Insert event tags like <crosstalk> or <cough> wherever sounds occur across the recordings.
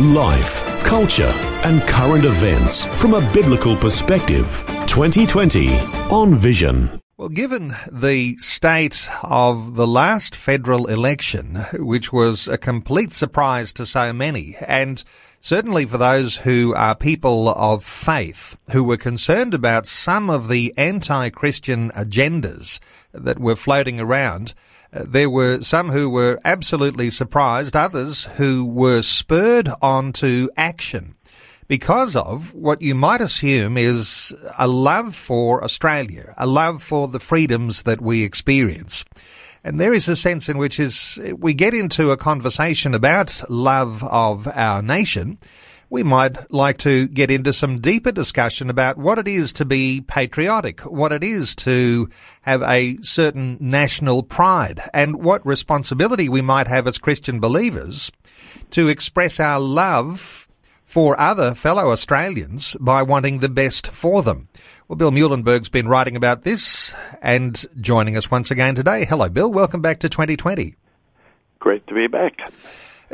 Life, culture, and current events from a biblical perspective. 2020 on Vision. Well, given the state of the last federal election, which was a complete surprise to so many, and certainly for those who are people of faith, who were concerned about some of the anti-Christian agendas that were floating around, there were some who were absolutely surprised, others who were spurred on to action because of what you might assume is a love for Australia, a love for the freedoms that we experience. And there is a sense in which is we get into a conversation about love of our nation. We might like to get into some deeper discussion about what it is to be patriotic, what it is to have a certain national pride, and what responsibility we might have as Christian believers to express our love for other fellow Australians by wanting the best for them. Well, Bill Muehlenberg's been writing about this and joining us once again today. Hello, Bill. Welcome back to 2020. Great to be back.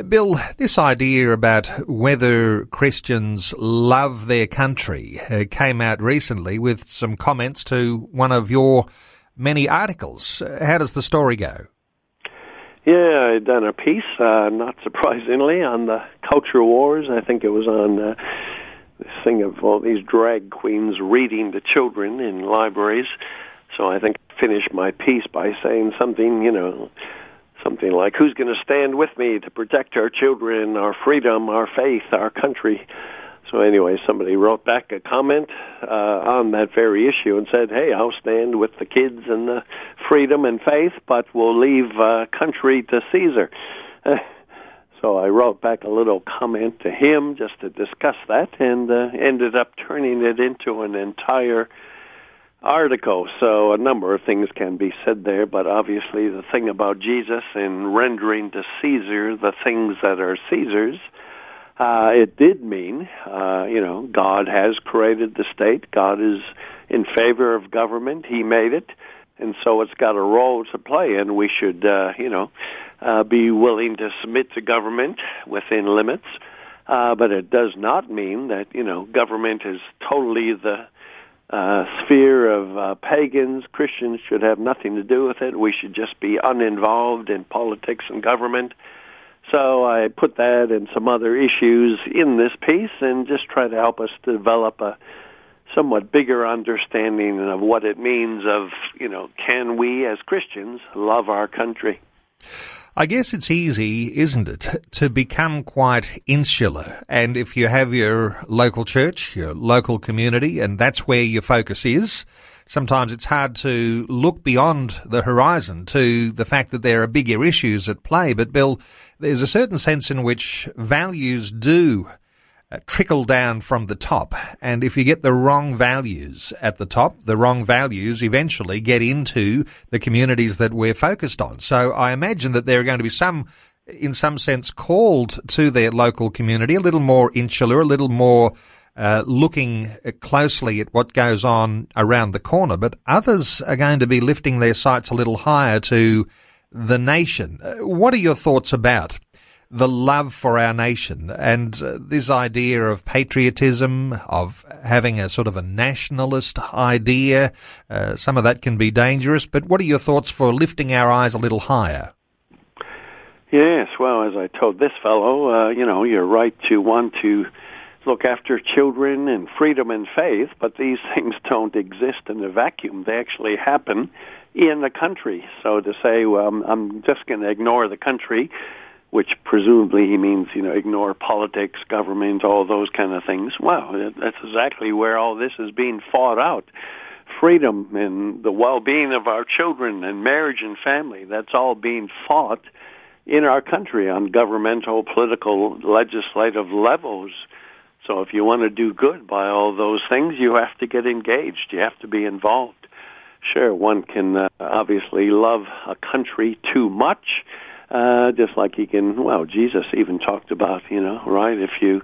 Bill, this idea about whether Christians love their country uh, came out recently with some comments to one of your many articles. How does the story go? Yeah, I'd done a piece, uh, not surprisingly, on the culture wars. I think it was on uh, this thing of all these drag queens reading to children in libraries. So I think I finished my piece by saying something, you know, something like, "Who's going to stand with me to protect our children, our freedom, our faith, our country?" So anyway, somebody wrote back a comment uh, on that very issue and said, "Hey, I'll stand with the kids and the freedom and faith, but we'll leave uh, country to Caesar." <laughs> So I wrote back a little comment to him just to discuss that, and uh, ended up turning it into an entire article. So a number of things can be said there, but obviously the thing about Jesus in rendering to Caesar the things that are Caesar's uh, it did mean, uh, you know, God has created the state. God is in favor of government. He made it, and so it's got a role to play, and we should, uh, you know, uh, be willing to submit to government within limits. Uh, but it does not mean that you know government is totally the uh, sphere of uh, pagans. Christians should have nothing to do with it. We should just be uninvolved in politics and government. So I put that and some other issues in this piece and just try to help us develop a somewhat bigger understanding of what it means of, you know, can we as Christians love our country? I guess it's easy, isn't it, to become quite insular. And if you have your local church, your local community, and that's where your focus is, sometimes it's hard to look beyond the horizon to the fact that there are bigger issues at play. But Bill, there's a certain sense in which values do trickle down from the top. And if you get the wrong values at the top, the wrong values eventually get into the communities that we're focused on. So I imagine that there are going to be some in some sense called to their local community a little more insular, a little more uh, looking closely at what goes on around the corner, but others are going to be lifting their sights a little higher to the nation. Uh, what are your thoughts about the love for our nation and uh, this idea of patriotism, of having a sort of a nationalist idea? Uh, some of that can be dangerous, but what are your thoughts for lifting our eyes a little higher? Yes, well, as I told this fellow, uh, you know, you're right to want to look after children and freedom and faith, but these <laughs> things don't exist in a vacuum. They actually happen in the country. So to say, well, I'm, I'm just going to ignore the country, which presumably he means, you know, ignore politics, government, all those kind of things. Well, that's exactly where all this is being fought out. Freedom and the well-being of our children and marriage and family, that's all being fought in our country on governmental, political, legislative levels. So if you want to do good by all those things, you have to get engaged. You have to be involved. Sure, one can uh, obviously love a country too much, uh, just like he can. Well, Jesus even talked about, you know, right? If you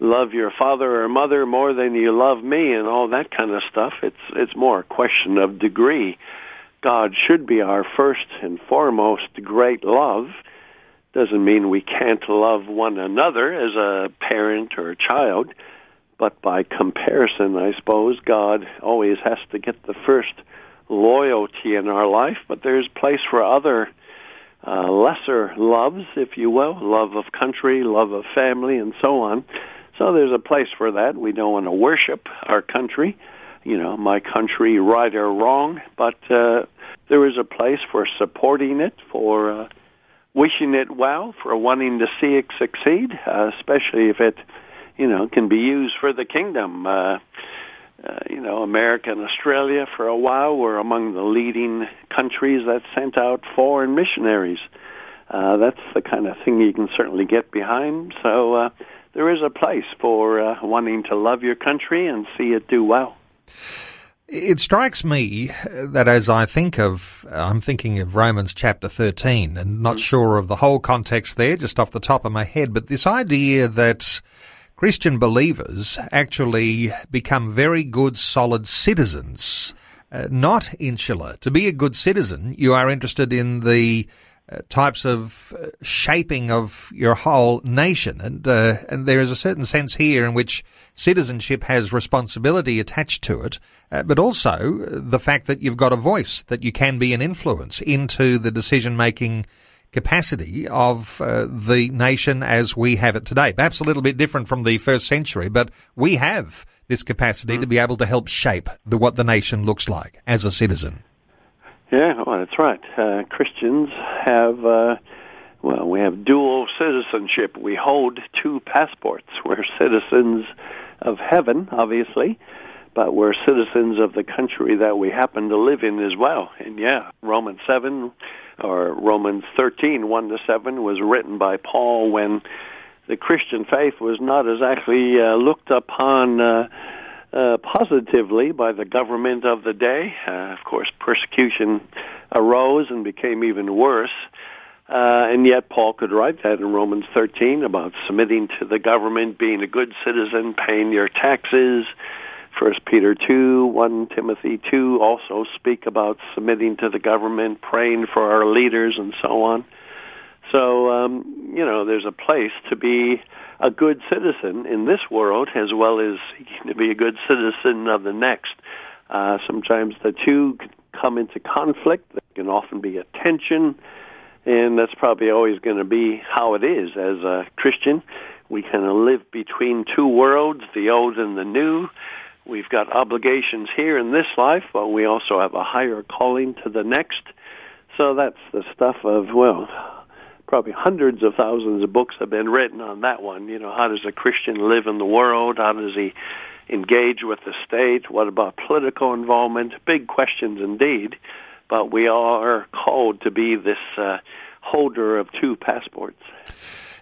love your father or mother more than you love me, and all that kind of stuff, it's it's more a question of degree. God should be our first and foremost great love doesn't mean we can't love one another as a parent or a child, but by comparison, I suppose God always has to get the first loyalty in our life, but there's place for other uh, lesser loves, if you will, love of country, love of family, and so on. So there's a place for that. We don't want to worship our country, you know, my country, right or wrong, but uh, there is a place for supporting it, for uh, wishing it well, for wanting to see it succeed, uh, especially if it, you know, can be used for the kingdom. Uh, uh, you know, America and Australia for a while were among the leading countries that sent out foreign missionaries. Uh, that's the kind of thing you can certainly get behind. So uh, there is a place for uh, wanting to love your country and see it do well. It strikes me that as I think of, I'm thinking of Romans chapter 13 and not mm. sure of the whole context there, just off the top of my head, but this idea that Christian believers actually become very good, solid citizens, uh, not insular. To be a good citizen, you are interested in the uh, types of uh, shaping of your whole nation. And, uh, and there is a certain sense here in which citizenship has responsibility attached to it, uh, but also the fact that you've got a voice, that you can be an influence into the decision making capacity of uh, the nation as we have it today. Perhaps a little bit different from the first century, but we have this capacity mm-hmm. to be able to help shape the, what the nation looks like as a citizen. Yeah, well, that's right. Uh, Christians have, uh, well, we have dual citizenship. We hold two passports. We're citizens of heaven, obviously, but we're citizens of the country that we happen to live in as well. And yeah, Romans 7 or Romans 13, 1 to 7 was written by Paul when the Christian faith was not exactly uh, looked upon. Uh, uh, positively by the government of the day. Uh, of course, persecution arose and became even worse. Uh, and yet, Paul could write that in Romans 13 about submitting to the government, being a good citizen, paying your taxes. First Peter 2, 1 Timothy 2 also speak about submitting to the government, praying for our leaders, and so on. So, um, you know, there's a place to be a good citizen in this world as well as to be a good citizen of the next. Uh, sometimes the two come into conflict. There can often be a tension, and that's probably always going to be how it is as a Christian. We kind of live between two worlds, the old and the new. We've got obligations here in this life, but we also have a higher calling to the next. So that's the stuff of, well, probably hundreds of thousands of books have been written on that one. You know, how does a Christian live in the world? How does he engage with the state? What about political involvement? Big questions indeed. But we are called to be this uh, holder of two passports.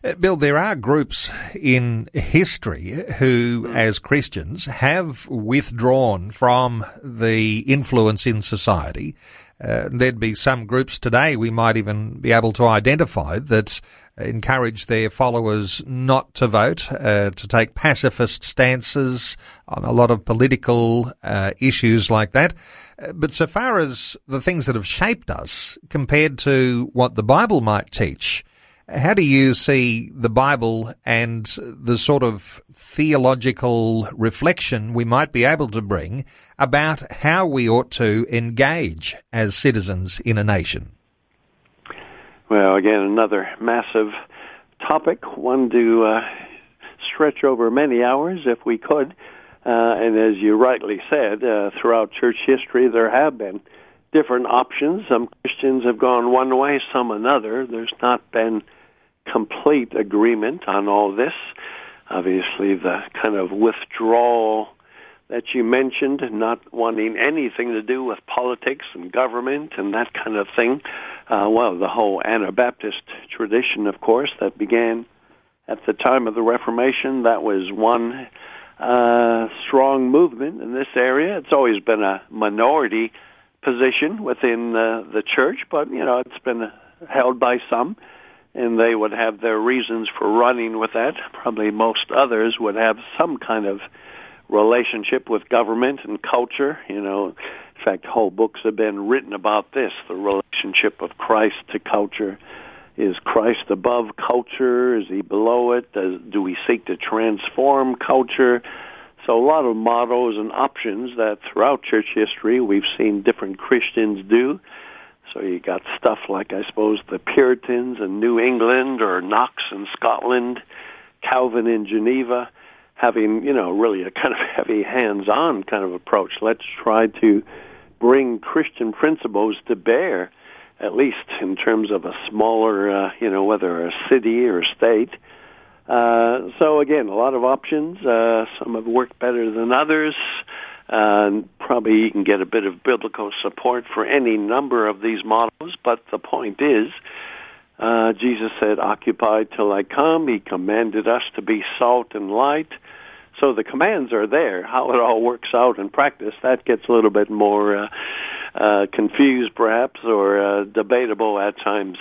Uh, Bill, there are groups in history who, mm. as Christians, have withdrawn from the influence in society uh, there'd be some groups today we might even be able to identify that encourage their followers not to vote, uh, to take pacifist stances on a lot of political uh, issues like that. Uh, but so far as the things that have shaped us compared to what the Bible might teach, how do you see the Bible and the sort of theological reflection we might be able to bring about how we ought to engage as citizens in a nation? Well, again, another massive topic, one to uh, stretch over many hours if we could. Uh, and as you rightly said, uh, throughout church history, there have been different options. Some Christians have gone one way, some another. There's not been complete agreement on all this. Obviously, the kind of withdrawal that you mentioned, not wanting anything to do with politics and government and that kind of thing. Uh, well, the whole Anabaptist tradition, of course, that began at the time of the Reformation, that was one uh, strong movement in this area. It's always been a minority position within uh, the church, but you know it's been held by some, and they would have their reasons for running with that. Probably most others would have some kind of relationship with government and culture. You know, in fact, whole books have been written about this: the relationship of Christ to culture. Is Christ above culture? Is he below it? Does, do we seek to transform culture? So a lot of mottos and options that throughout church history we've seen different Christians do. So you got stuff like I suppose the Puritans in New England or Knox in Scotland, Calvin in Geneva, having, you know, really a kind of <laughs> heavy hands-on kind of approach. Let's try to bring Christian principles to bear, at least in terms of a smaller, uh, you know, whether a city or a state uh, so again, a lot of options. Uh, some have worked better than others. Uh, probably you can get a bit of biblical support for any number of these models, but the point is, uh, Jesus said, "Occupy till I come." He commanded us to be salt and light. So the commands are there. How it all works out in practice, that gets a little bit more uh, uh, confused, perhaps, or uh, debatable at times.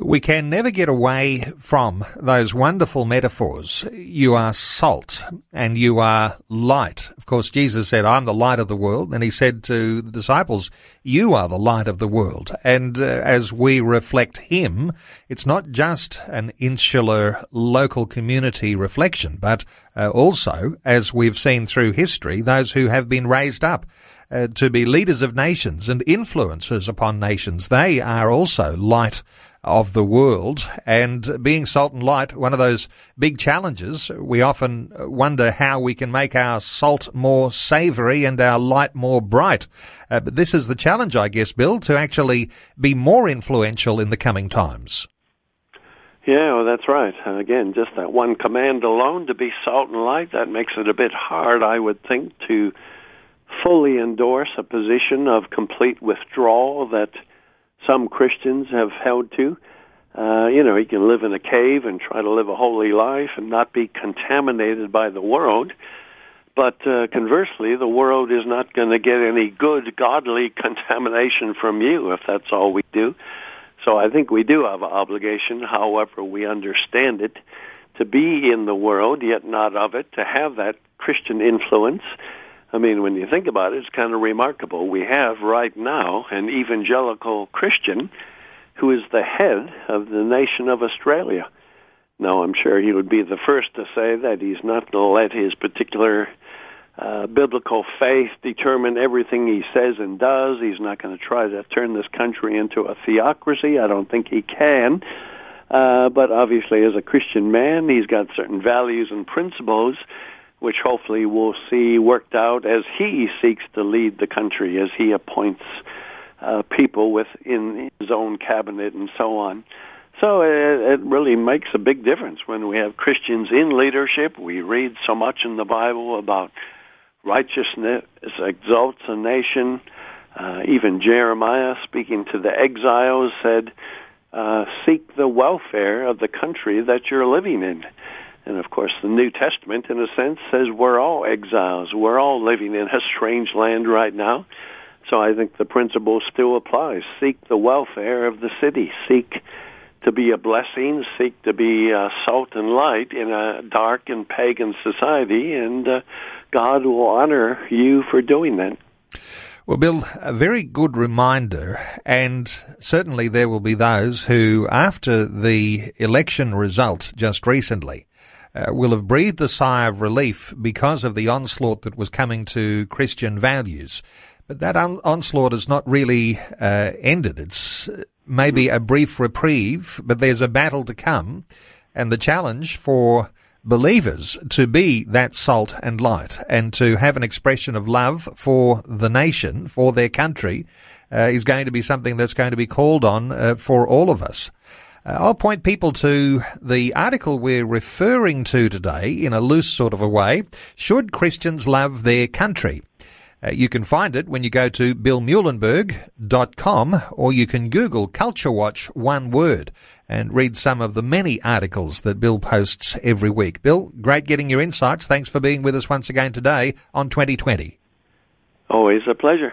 We can never get away from those wonderful metaphors. You are salt and you are light. Of course, Jesus said, I'm the light of the world. And he said to the disciples, you are the light of the world. And uh, as we reflect him, it's not just an insular local community reflection, but uh, also, as we've seen through history, those who have been raised up uh, to be leaders of nations and influencers upon nations. They are also light of the world and being salt and light, one of those big challenges. We often wonder how we can make our salt more savory and our light more bright. Uh, but this is the challenge, I guess, Bill, to actually be more influential in the coming times. Yeah, well, that's right. Uh, again, just that one command alone to be salt and light, that makes it a bit hard, I would think, to fully endorse a position of complete withdrawal that some Christians have held to. Uh, you know, you can live in a cave and try to live a holy life and not be contaminated by the world. But uh, conversely, the world is not going to get any good, godly <laughs> contamination from you if that's all we do. So I think we do have an obligation, however we understand it, to be in the world, yet not of it, to have that Christian influence I mean, when you think about it, it's kind of remarkable. We have right now an evangelical Christian who is the head of the nation of Australia. Now, I'm sure he would be the first to say that he's not going to let his particular uh, biblical faith determine everything he says and does. He's not going to try to turn this country into a theocracy. I don't think he can. Uh, but obviously, as a Christian man, he's got certain values and principles which hopefully we'll see worked out as he seeks to lead the country, as he appoints uh, people within his own cabinet and so on. So it, it really makes a big difference when we have Christians in leadership. We read so much in the Bible about righteousness exalts a nation. Uh, even Jeremiah, speaking to the exiles, said, uh, "Seek the welfare of the country that you're living in." And of course, the New Testament, in a sense, says we're all exiles. We're all living in a strange land right now. So I think the principle still applies. Seek the welfare of the city. Seek to be a blessing. Seek to be uh, salt and light in a dark and pagan society, and uh, God will honor you for doing that. Well, Bill, a very good reminder, and certainly there will be those who, after the election results just recently, uh, will have breathed a sigh of relief because of the onslaught that was coming to Christian values. But that on- onslaught has not really uh, ended. It's uh, maybe a brief reprieve, but there's a battle to come. And the challenge for believers to be that salt and light and to have an expression of love for the nation, for their country, uh, is going to be something that's going to be called on uh, for all of us. Uh, I'll point people to the article we're referring to today in a loose sort of a way. Should Christians love their country? Uh, you can find it when you go to billmuehlenberg.com or you can Google Culture Watch one word and read some of the many articles that Bill posts every week. Bill, great getting your insights. Thanks for being with us once again today on 2020. Always a pleasure.